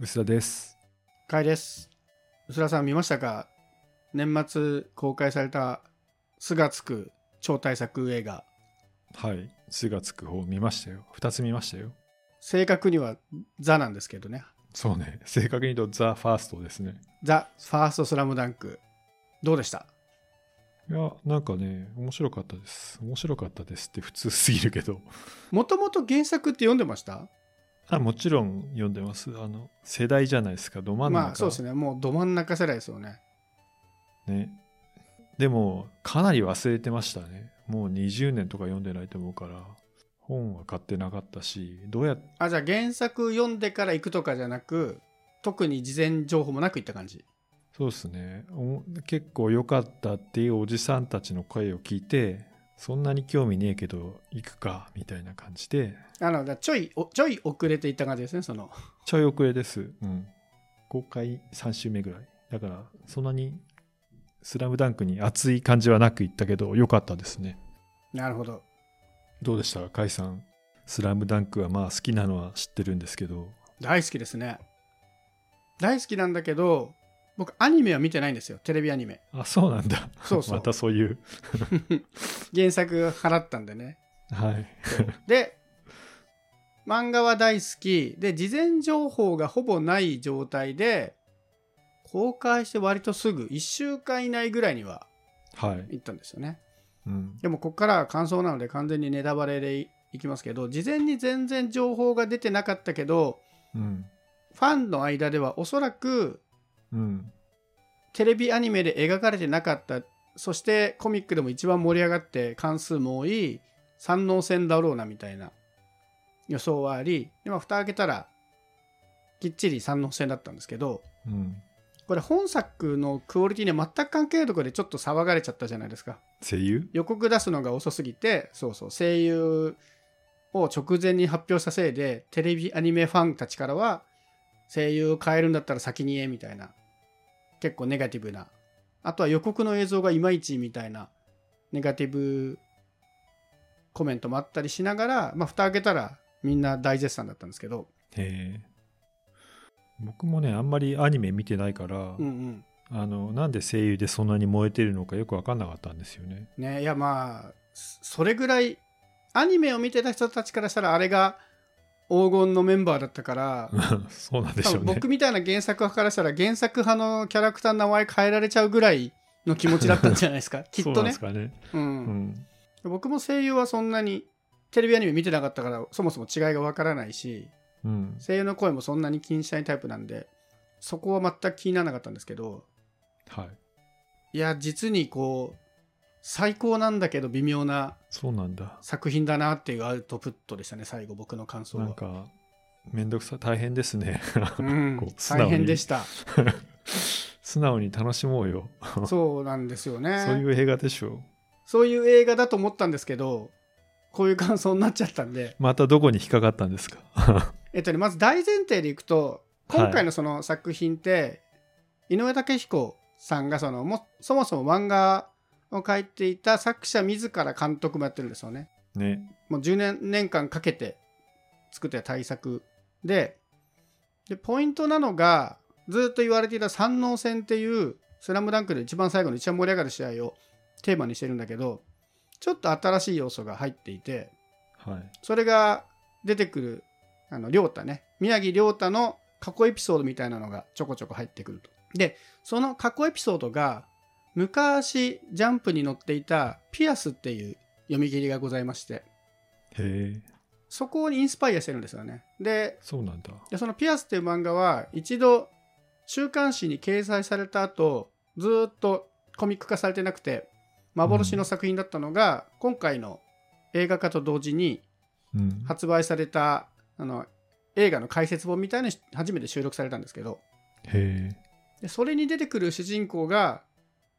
薄田です。かいです。薄田さん見ましたか？年末公開された「すがつく超大作映画はい。すがつく方見ましたよ。二つ見ましたよ。正確には「ザ」なんですけどねそうね。正確に言うとザ・ファーストですね。「ザ・ファーストスラムダンクどうでした？いや、なんかね、面白かったです。面白かったですって普通すぎるけど。もともと原作って読んでました？あもちろん読んでます。あの、世代じゃないですか。ど真ん中。まあそうですねもうど真ん中世代ですよねね。でも、かなり忘れてましたね。もう20年とか読んでないと思うから、本は買ってなかったし、どうやっあじゃあ原作読んでから行くとかじゃなく特に事前情報もなく行った感じそうですねお結構良かったっていうおじさんたちの声を聞いてそんなに興味ねえけど行くかみたいな感じで。あのちょいおちょい遅れていった感じですねその。ちょい遅れです、うん、公開3週目ぐらい。だからそんなに「スラムダンクに熱い感じはなく行ったけど良かったですね。なるほど。どうでした？か甲斐さん「スラムダンクはまあ好きなのは知ってるんですけど。大好きですね。大好きなんだけど僕アニメは見てないんですよ。テレビアニメ。あそうなんだ。そうそう。またそういう。原作払ったんでね。はい。で漫画は大好き。で事前情報がほぼない状態で公開して割とすぐ1週間以内ぐらいにははい、行ったんですよね。うん、でもここからは感想なので完全にネタバレでいいきますけど事前に全然情報が出てなかったけどうん。ファンの間ではおそらくうん。テレビアニメで描かれてなかったそしてコミックでも一番盛り上がって関数も多い三能戦だろうなみたいな予想はありで、まあ、蓋開けたらきっちり三能戦だったんですけどうん。これ本作のクオリティには全く関係ないところでちょっと騒がれちゃったじゃないですか。声優？予告出すのが遅すぎてそうそう声優を直前に発表したせいでテレビアニメファンたちからは声優を変えるんだったら先に言えみたいな結構ネガティブな。あとは予告の映像がいまいちみたいな。ネガティブコメントもあったりしながらまあ蓋開けたらみんな大絶賛だったんですけど。へえ。僕もねあんまりアニメ見てないから、うんうん。あのなんで声優でそんなに燃えてるのかよく分かんなかったんですよね。ねいやまあそれぐらいアニメを見てた人たちからしたらあれが黄金のメンバーだったから そうなんでしょうね。僕みたいな原作派からしたら原作派のキャラクターの名前変えられちゃうぐらいの気持ちだったんじゃないですか？きっとね。ううん。ん。僕も声優はそんなにテレビアニメ見てなかったからそもそも違いがわからないしうん。声優の声もそんなに気にしないタイプなんでそこは全く気にならなかったんですけどはい。いや実にこう最高なんだけど微妙なそうなんだ。作品だなっていうアウトプットでしたね最後僕の感想は。なんかめんどくさ大変ですね。うん 大変でした。素直に。楽しもうよ。そうなんですよね。そういう映画でしょそういう映画だと思ったんですけどこういう感想になっちゃったんで。またどこに引っかかったんですか？えっとねまず大前提でいくと今回のその作品って、井上武彦さんがそのもそもそも漫画を描いていた作者自ら監督もやってるんですよね。ねもう10年年間かけて作った大作ででポイントなのがずっと言われていた三能戦っていう「スラムダンクで一番最後の一番盛り上がる試合をテーマにしてるんだけどちょっと新しい要素が入っていてはいそれが出てくるあの亮太ね宮城亮太の過去エピソードみたいなのがちょこちょこ入ってくると。でその過去エピソードが昔ジャンプに載っていた「ピアス」っていう読み切りがございまして。そこにインスパイアしてるんですよね。でそうなんだ。でその「ピアス」っていう漫画は一度週刊誌に掲載された後ずーっとコミック化されてなくて幻の作品だったのが、今回の映画化と同時にうん。発売されたあの映画の解説本みたいに初めて収録されたんですけど。でそれに出てくる主人公が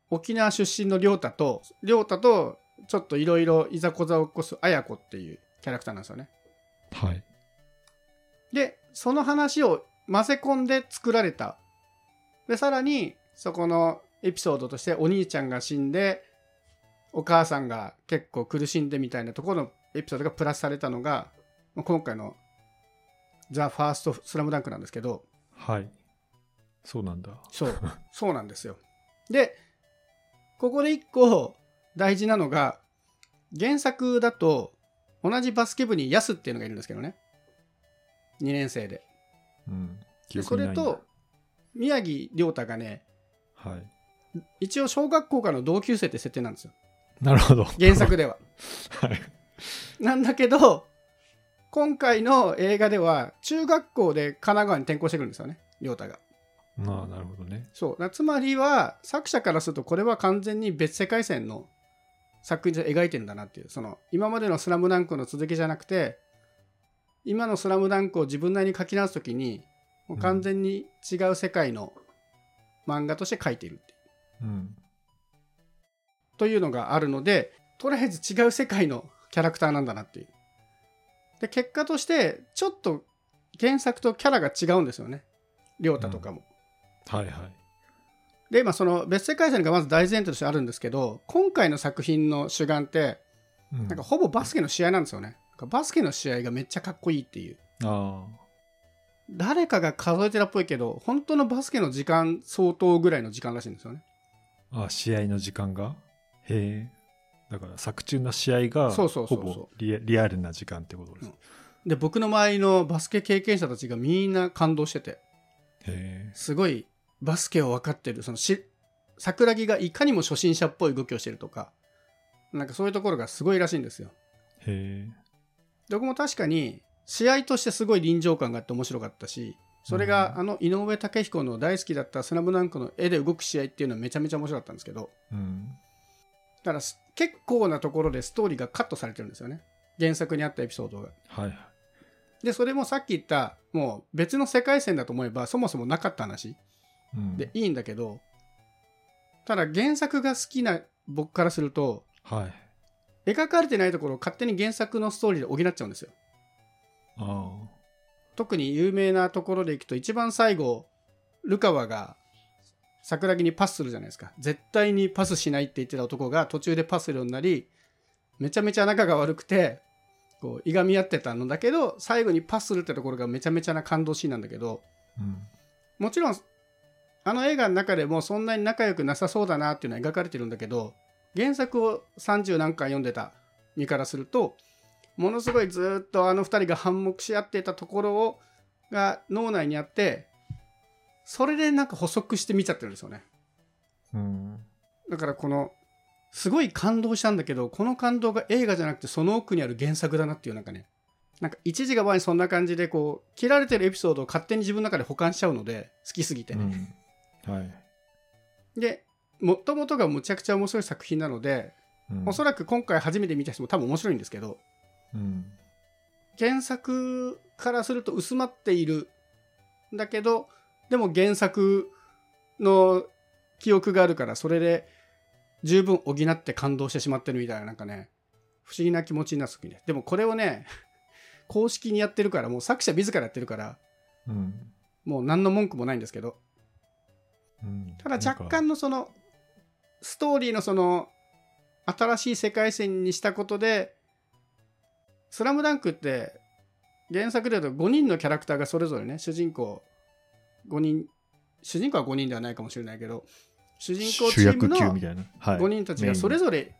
沖縄出身の亮太と亮太とちょっといろいろいざこざを起こす綾子っていうキャラクターなんですよね。はいでその話を混ぜ込んで作られたでさらにそこのエピソードとしてお兄ちゃんが死んでお母さんが結構苦しんでみたいなところのエピソードがプラスされたのが今回の「ザ・ファースト・スラムダンクなんですけどはい。そうなんだ。そう。そうなんですよ。で、ここで一個大事なのが、原作だと同じバスケ部にヤスっていうのがいるんですけどね。2年生で。うん。それと、宮城亮太がね、はい。一応小学校からの同級生って設定なんですよ。なるほど。原作では。はい。なんだけど、今回の映画では中学校で神奈川に転校してくるんですよね、亮太が。まあ、なるほどね。そう。なつまりは、作者からするとこれは完全に別世界線の作品で描いてんだなっていう、その、今までのスラムダンクの続きじゃなくて、今のスラムダンクを自分なりに書き直すときに、もう完全に違う世界の漫画として書いているっていううん。というのがあるので、とりあえず違う世界のキャラクターなんだなっていう。で、結果として、ちょっと原作とキャラが違うんですよね。亮太とかも。はいはい。で、今その別世界線がまず大前提としてあるんですけど、今回の作品の主眼って、うんなんかほぼバスケの試合なんですよね。バスケの試合がめっちゃかっこいいっていう。あ誰かが数えてたっぽいけど、本当のバスケの時間相当ぐらいの時間らしいんですよね。あ。あ、試合の時間が？へえ。だから作中の試合がそうそうそうそうほぼリアルな時間ってことです。うんで、僕の周りのバスケ経験者たちがみんな感動してて、へすごいバスケを分かってる、そのし、桜木がいかにも初心者っぽい動きをしてるとか、なんかそういうところがすごいらしいんですよ。え。へえ。で僕も確かに試合としてすごい臨場感があって面白かったしそれがうんあの井上武彦の大好きだった「スラムダンクの絵で動く試合っていうのはめちゃめちゃ面白かったんですけどうん。ただす結構なところでストーリーがカットされてるんですよね原作にあったエピソードがはいはい。でそれもさっき言ったもう別の世界線だと思えばそもそもなかった話うん、でいいんだけどただ原作が好きな僕からするとはい。描かれてないところを勝手に原作のストーリーで補っちゃうんですよあ特に有名なところでいくと一番最後ルカワが桜木にパスするじゃないですか絶対にパスしないって言ってた男が途中でパスするようになりめちゃめちゃ仲が悪くてこういがみ合ってたのだけど最後にパスするってところがめちゃめちゃな感動シーンなんだけどあ。うん。もちろんあの映画の中でもそんなに仲良くなさそうだなっていうのは描かれてるんだけど原作を30何回読んでた身からするとものすごいずっとあの2人が反目し合ってたところをが脳内にあってそれでなんか補足して見ちゃってるんですよね。だからこのすごい感動したんだけどこの感動が映画じゃなくてその奥にある原作だなっていうなんかねなんか一時が場合にそんな感じでこう切られてるエピソードを勝手に自分の中で保管しちゃうので好きすぎてね、はい。でもともとがむちゃくちゃ面白い作品なので、うんおそらく今回初めて見た人も多分面白いんですけどうん。原作からすると薄まっているんだけどでも原作の記憶があるからそれで十分補って感動してしまってるみたいななんかね不思議な気持ちになる作品ですでもこれをね 公式にやってるからもう作者自らやってるからうん。もう何の文句もないんですけどうん。ただ若干のそのストーリーのその新しい世界線にしたことで「スラムダンクって原作で言うと5人のキャラクターがそれぞれね主人公5人主人公は5人ではないかもしれないけど主人公チ主ームの役級みたいな。はい。5人たちがそれぞれ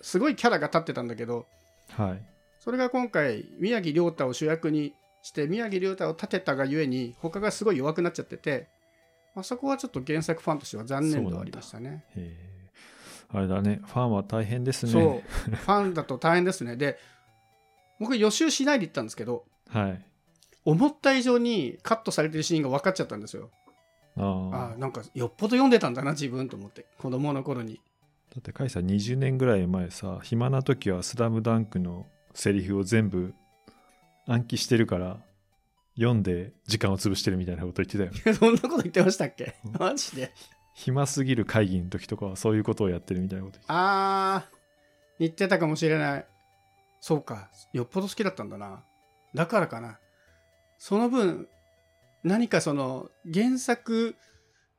すごいキャラが立ってたんだけどはい。それが今回宮城亮太を主役にして宮城亮太を立てたがゆえに他がすごい弱くなっちゃっててあそこはちょっと原作ファンとしては残念ではありましたね。あれだね。ファンは大変ですね。そう、ファンだと大変ですね。で、僕予習しないで行ったんですけど、はい。思った以上にカットされてるシーンが分かっちゃったんですよ。ああ。なんかよっぽど読んでたんだな、自分と思って。子供の頃に。だって、カイさん20年ぐらい前さ、暇な時はスラムダンクのセリフを全部暗記してるから、読んで時間を潰してるみたいなこと言ってたよね。そんなこと言ってましたっけ？うんマジで？暇すぎる会議の時とかはそういうことをやってるみたいなこと言ってあー、言ってたかもしれない。そうか、よっぽど好きだったんだな。だからかな。その分、何かその原作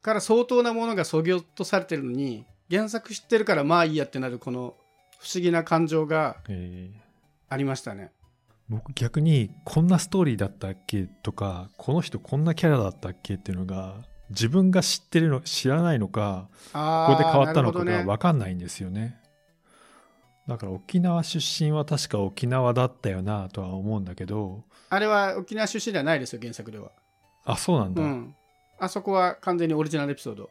から相当なものがそぎ落とされてるのに、原作知ってるからまあいいやってなるこの不思議な感情がえありましたね。僕逆にこんなストーリーだったっけとかこの人こんなキャラだったっけっていうのが自分が知ってるの知らないのかあここで変わったのかが分かんないんですよね。だから沖縄出身は確か沖縄だったよなとは思うんだけどあれは沖縄出身ではないですよ原作では。あそうなんだ、うん。あそこは完全にオリジナルエピソード。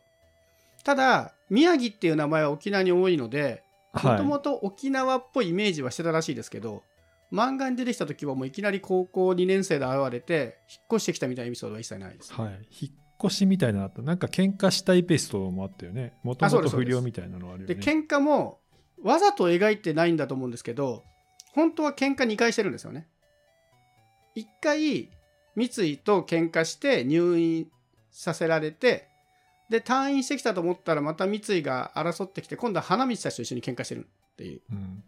ただ宮城っていう名前は沖縄に多いのでもともはと沖縄っぽいイメージはしてたらしいですけど、漫画に出てきた時はもういきなり高校2年生で現れて引っ越してきたみたいなエピソードは一切ないです、い、はい、引っ越しみたいなのあった。なんか喧嘩したエピソードもあったよね。もともと不良みたいなのあるよね。で喧嘩もわざと描いてないんだと思うんですけど本当は喧嘩2回してるんですよね。1回三井と喧嘩して入院させられてで退院してきたと思ったらまた三井が争ってきて今度は花道たちと一緒に喧嘩してるっていう。うん。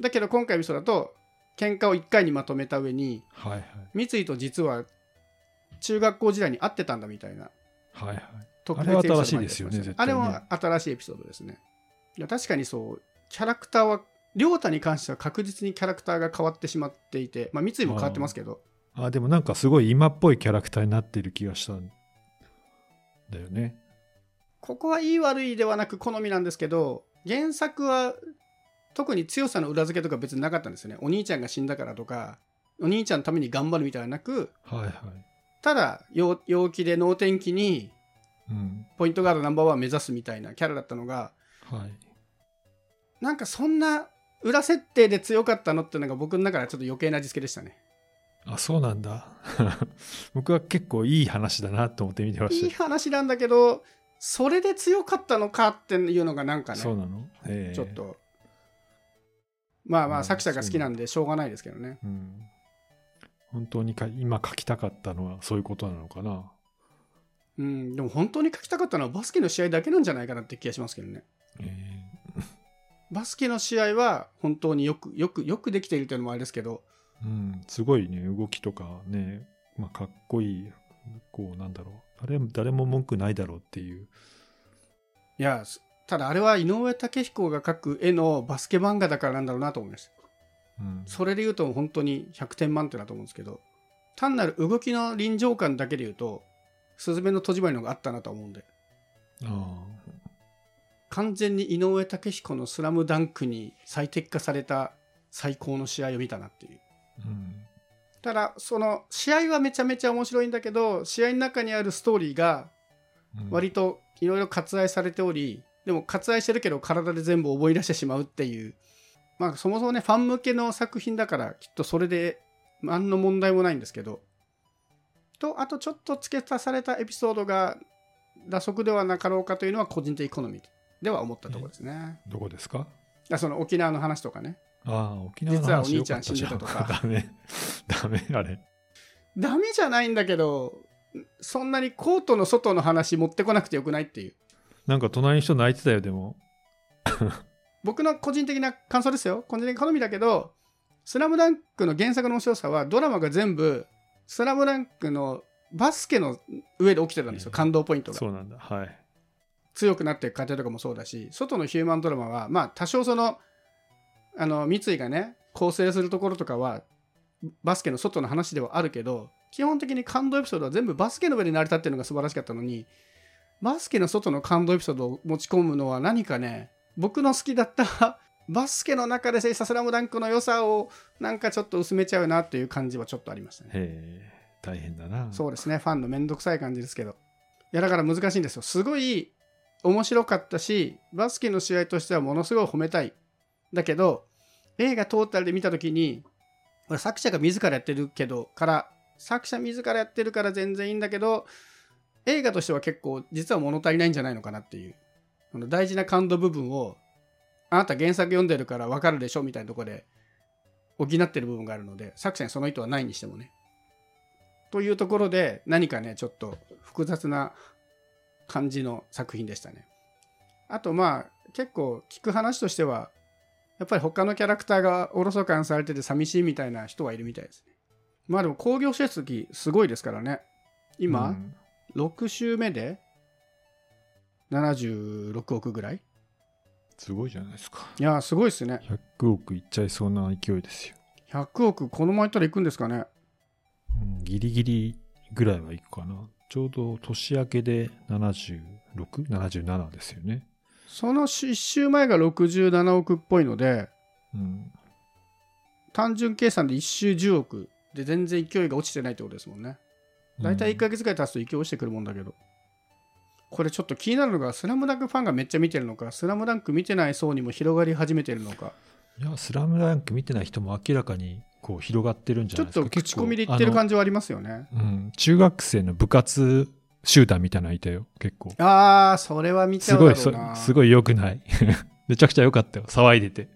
だけど今回のエピソードだと喧嘩を1回にまとめた上にはいはい。三井と実は中学校時代に会ってたんだみたいなはいはい。特あれはエピソード新しいですよねね。あれは新しいエピソードですね。いや確かにそうキャラクターは亮太に関しては確実にキャラクターが変わってしまっていてまあ三井も変わってますけど。あでもなんかすごい今っぽいキャラクターになってる気がしたんだよね。ここはいい悪いではなく好みなんですけど原作は特に強さの裏付けとか別になかったんですよね。お兄ちゃんが死んだからとかお兄ちゃんのために頑張るみたいなのなくはいはい。ただ陽陽気で能天気にうん。ポイントガードナンバーワン目指すみたいなキャラだったのがはい。なんかそんな裏設定で強かったのっていうのが僕の中ではちょっと余計な味付けでしたね。あそうなんだ。僕は結構いい話だなと思って見てまいいした話なんだけどそれで強かったのかっていうのがなんかねそうなの、ええ。ちょっとまあまうんあ作者が好きなんでしょうがないですけどね。うん。本当にか今書きたかったのはそういうことなのかな。うん、でも本当に書きたかったのはバスケの試合だけなんじゃないかなって気がしますけどね。え バスケの試合は本当によくよくよくできているというのもあれですけど。えうん。すごいね動きとかね、まあ、かっこいいこうなんだろう。誰も誰も文句ないだろうっていう。いやただあれは井上武彦が描く絵のバスケ漫画だからなんだろうなと思いました。うん。それで言うと本当に100点満点だと思うんですけど単なる動きの臨場感だけで言うと「すずめの戸締まり」の方があったなと思うんで。あ完全に井上武彦の「スラムダンクに最適化された最高の試合を見たなっていう。あうん。ただその試合はめちゃめちゃ面白いんだけど試合の中にあるストーリーがうん。割といろいろ割愛されておりでも割愛してるけど体で全部覚え出してしまうっていう。まあそもそもねファン向けの作品だからきっとそれで何の問題もないんですけど。とあとちょっと付け足されたエピソードが打足ではなかろうかというのは個人的好みでは思ったところですね。どこですか？あその沖縄の話とかね。ああ沖縄の実はお話兄ちゃん死んでたとか。ダメ。ダメあれ。ダメじゃないんだけどそんなにコートの外の話持ってこなくてよくないっていうなんか隣の人泣いてたよでも。僕の個人的な感想ですよ。個人的好みだけど「スラムダンクの原作の面白さはドラマが全部「スラムダンクのバスケの上で起きてたんですよ。感動ポイントが。そうなんだ。はい。強くなっていく過程とかもそうだし外のヒューマンドラマはまあ多少そのあの三井がね構成するところとかはバスケの外の話ではあるけど基本的に感動エピソードは全部バスケの上で成り立ってるのが素晴らしかったのにバスケの外の感動エピソードを持ち込むのは何かね僕の好きだった バスケの中で「スラムダンクの良さをなんかちょっと薄めちゃうなっていう感じはちょっとありましたね。へえ大変だなそうですね、ファンのめんどくさい感じですけど。いや、だから難しいんですよ。すごい面白かったし、バスケの試合としてはものすごい褒めたい。だけど、映画トータルで見たときに、これ作者が自らやってるけど、から、作者自らやってるから全然いいんだけど、映画としては結構実は物足りないんじゃないのかなっていう。この大事な感動部分を、あなた原作読んでるから分かるでしょみたいなとこで補ってる部分があるので、作者にその意図はないにしてもね。というところで何かねちょっと複雑な感じの作品でしたね。あとまあ結構聞く話としてはやっぱり他のキャラクターがおろそかにされてて寂しいみたいな人はいるみたいですね。まあでも興行収益すごいですからね。今、うん6週目で76億ぐらい？すごいじゃないですかいやーすごいですね。100億いっちゃいそうな勢いですよ100億このままいったらいくんですかね？うんギリギリぐらいはいくかな。ちょうど年明けで 76?77 ですよね。その1周前が67億っぽいのでうん。単純計算で1周10億で全然勢いが落ちてないってことですもんね大体1ヶ月ぐらい経つと勢い落ちてくるもんだけどこれちょっと気になるのが「スラムダンクファンがめっちゃ見てるのか「スラムダンク見てない層にも広がり始めてるのかいや、スラムダンク見てない人も明らかにこう広がってるんじゃちょっないですか。と口コミで言ってる感じ。じはありますよねうん。中学生の部活集団みたいなのいたよ、結構。ああそれは見ちゃうすごい、そだろうなすごい良くない。めちゃくちゃ良かったよ、騒いでて。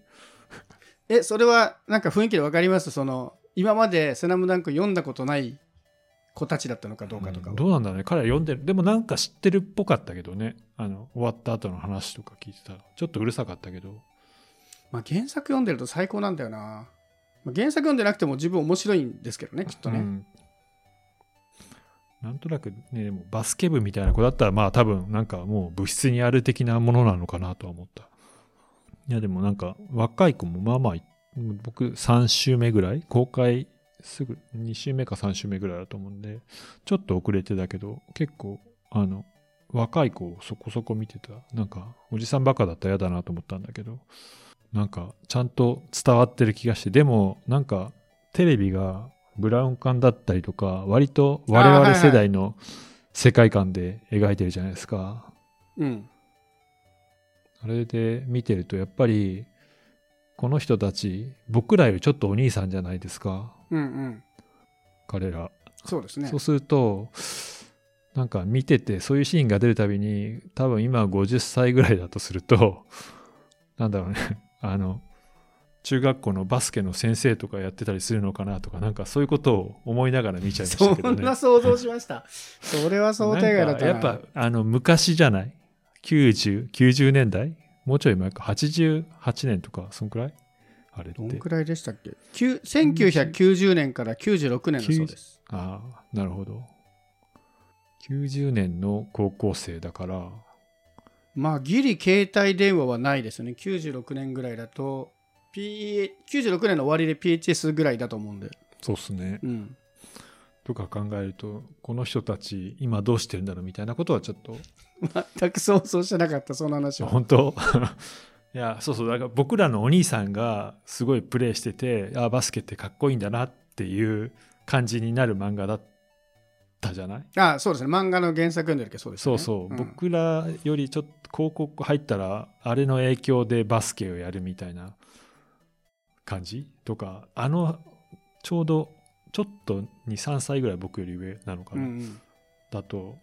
えそれはなんか雰囲気で分かります？その今まで「スラムダンク読んだことない子たちだったのかどうかとかはうんどうなんだろうね。彼ら読んでる。でもなんか知ってるっぽかったけどね。あの終わった後の話とか聞いてたら。ちょっとうるさかったけど。まあ、原作読んでると最高なんだよな、まあ、原作読んでなくても自分面白いんですけどねきっとね、うん。なんとなくねでもバスケ部みたいな子だったらまあ多分なんかもう部室にある的なものなのかなとは思った。いやでもなんか若い子もまあまあい僕3週目ぐらい？公開すぐ2週目か3週目ぐらいだと思うんでちょっと遅れてたけど結構あの若い子をそこそこ見てたなんかおじさんバカだったら嫌だなと思ったんだけどなんかちゃんと伝わってる気がしてでもなんかテレビがブラウン管だったりとか割と我々世代の世界観で描いてるじゃないですか、うん。あれで見てるとやっぱりこの人たち僕らよりちょっとお兄さんじゃないですかうんうん。彼ら、そうですね。そうするとなんか見ててそういうシーンが出るたびに多分今50歳ぐらいだとすると なんだろうね。あの中学校のバスケの先生とかやってたりするのかなとかなんかそういうことを思いながら見ちゃいましたけどそねんな想像しました。それは想定外だったやっぱあの昔じゃない？90、90年代？もうちょい前か、88年とか、そんくらい？あれって。どんく。らいでしたっけ？きゅ1990年から96年だそうです。ああ、なるほど。90年の高校生だから、まあギリ携帯電話はないですよね96年ぐらいだと、P、96年の終わりで PHS ぐらいだと思うんで。そうっすね。うん。とか考えると、この人たち、今どうしてるんだろうみたいなことはちょっと、全く想像してなかったその話は。本当？いや、そうそう、だから僕らのお兄さんがすごいプレイしてて、あバスケってかっこいいんだなっていう感じになる漫画だったじゃない？あそうですね。漫画の原作読んでるけどそうですよね。そうそう、ん。僕らよりちょっと広告入ったらあれの影響でバスケをやるみたいな感じ？とかあのちょうどちょっと23歳ぐらい僕より上なのかな、うんうん。だと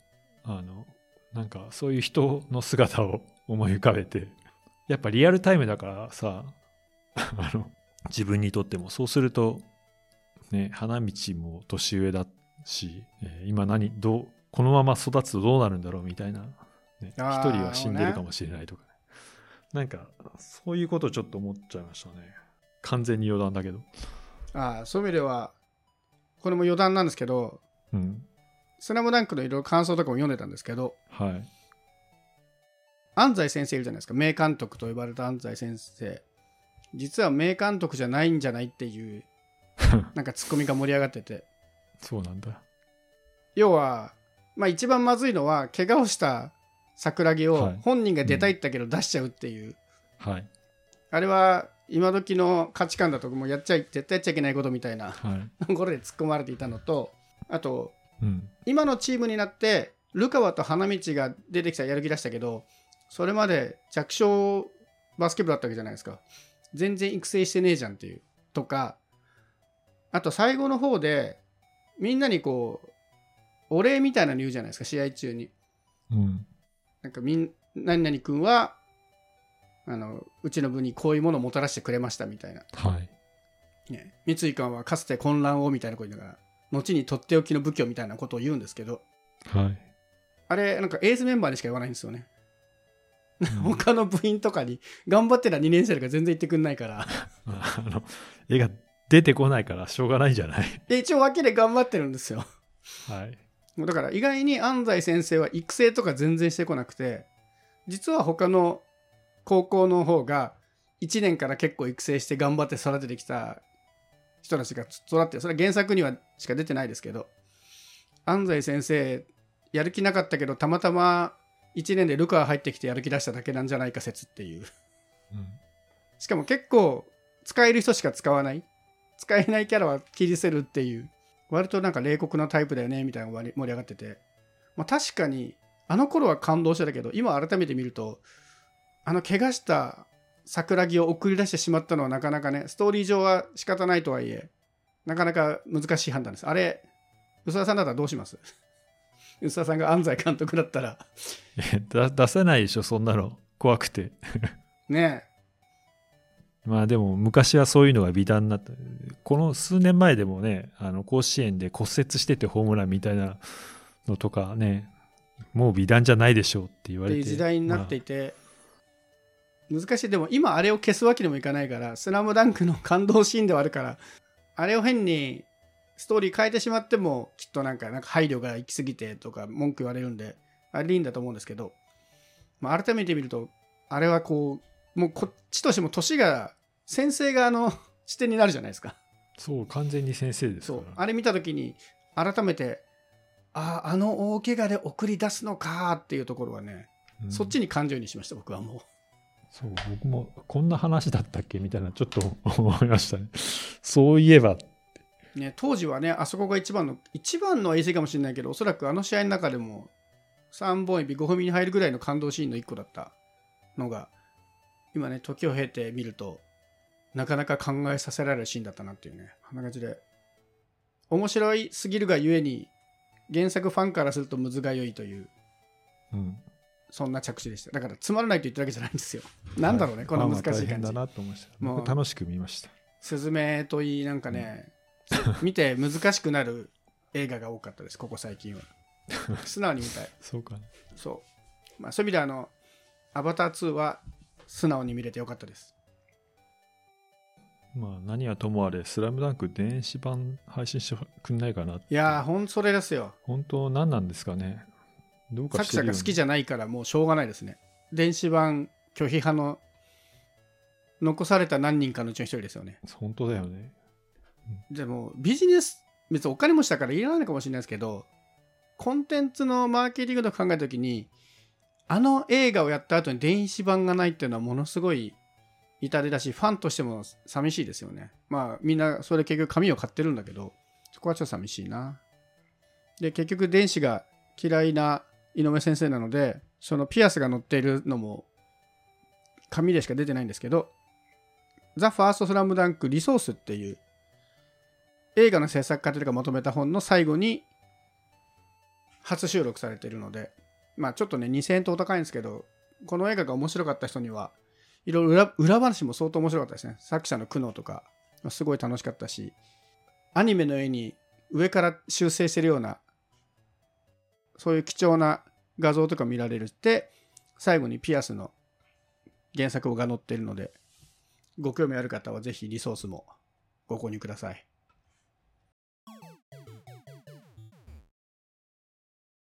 あのなんかそういう人の姿を思い浮かべてやっぱリアルタイムだからさあの自分にとってもそうするとね花道も年上だし、えー今何どうこのまま育つとどうなるんだろうみたいなね一人は死んでるかもしれないとかね。なんかそういうことをちょっと思っちゃいましたね。完全に余談だけど。あそういう意味ではこれも余談なんですけどうん「スラムダンクのいろいろ感想とかも読んでたんですけどはい安西先生いるじゃないですか。名監督と呼ばれた安西先生。実は名監督じゃないんじゃないっていう なんかツッコミが盛り上がってて。そうなんだ。要はまあ一番まずいのは怪我をした桜木をはい。本人が出たいったけど出しちゃうっていう、はい。あれは今時の価値観だともうやっちゃい絶対やっちゃいけないことみたいなはい。ところで突っ込まれていたのとあとうん。今のチームになってルカワと花道が出てきたらやる気出したけどそれまで弱小バスケ部だったわけじゃないですか。全然育成してねえじゃんっていうとかあと最後の方でみんなにこうお礼みたいなの言うじゃないですか試合中に。うん。なんかみん何々君はあのうちの部にこういうものをもたらしてくれましたみたいな、はい。ね、三井君はかつて混乱をみたいなこと言いながら後にとっておきの武器をみたいなことを言うんですけど。はい。あれ、なんかエースメンバーにしか言わないんですよね。うん他の部員とかに、頑張ってた2年生とか全然言ってくんないから。あの絵が出てこないからしょうがないんじゃない で、一応脇で頑張ってるんですよ。はいもうだから意外に安西先生は育成とか全然してこなくて、実は他の高校の方が1年から結構育成して頑張って育ててきた人たちが育ってそれは原作にはしか出てないですけど安西先生やる気なかったけどたまたま1年でルカが入ってきてやる気出しただけなんじゃないか説っていう。うん。しかも結構使える人しか使わない。使えないキャラは切り捨てるっていう。割となんか冷酷なタイプだよねみたいな盛り上がってて、まあ、確かにあの頃は感動してたけど今改めて見るとあの怪我した桜木を送り出してしまったのはなかなかねストーリー上は仕方ないとはいえなかなか難しい判断です。あれ宇佐田さんだったらどうします？宇佐田さんが安西監督だったら。出せないでしょそんなの。怖くて。ねまあでも昔はそういうのが美談になった。この数年前でもねあの甲子園で骨折しててホームランみたいなのとかねもう美談じゃないでしょうって言われて。時代になってまいて、難しい。でも今あれを消すわけにもいかないから「スラムダンクの感動シーンではあるからあれを変にストーリー変えてしまってもきっとなんかなんか配慮が行き過ぎてとか文句言われるんであれでいいんだと思うんですけど、まあ、改めて見るとあれはこうもうこっちとしても年が先生側の 視点になるじゃないですか。あそう完全に先生ですそう。あれ見た時に改めてあああの大怪我で送り出すのかっていうところはね、うん。そっちに感情にしました僕はもう。そう僕もこんな話だったっけ？みたいなちょっと思いましたね。そういえばね、当時はねあそこが一番の一番の衛星かもしれないけどおそらくあの試合の中でも3本指5本指に入るぐらいの感動シーンの1個だったのが今ね時を経て見るとなかなか考えさせられるシーンだったなっていうねこんな感じで。面白いすぎるがゆえに原作ファンからするとむずがゆいといううん。そんな着地でした。だからつまらないと言ってるわけじゃないんですよ。なんだろうね、この難しい感じ。楽しく見ました。スズメといいなんかね、見て難しくなる映画が多かったですここ最近は。素直に見たい。そうか。なそう、まあ、そういう意味であのアバター2は素直に見れてよかったです。まあ何はともあれ「スラムダンク電子版配信してくんないかないやーほんとそれですよ。本当何なんですかね。どうか作者が好きじゃゃないからもうしょうがないですね。電子版拒否派の残された何人かのうちの一人ですよね。本当だよねでもビジネス別にお金持ちだからいらないのかもしれないですけどコンテンツのマーケティングとか考えた時にあの映画をやった後に電子版がないっていうのはものすごい痛手だしファンとしても寂しいですよね。まあみんなそれ結局紙を買ってるんだけどそこはちょっと寂しいな。で結局電子が嫌いな井上先生なのでそのピアスが載っているのも紙でしか出てないんですけどザ・ファースト・スラムダンク・リソースっていう映画の制作過程がまとめた本の最後に初収録されているのでまあちょっとね2000円とお高いんですけどこの映画が面白かった人にはいろいろ裏裏話も相当面白かったですね。作者の苦悩とかすごい楽しかったしアニメの絵に上から修正してるようなそういう貴重な画像とか見られるって最後にピアスの原作が載っているのでご興味ある方はぜひリソースもご購入ください。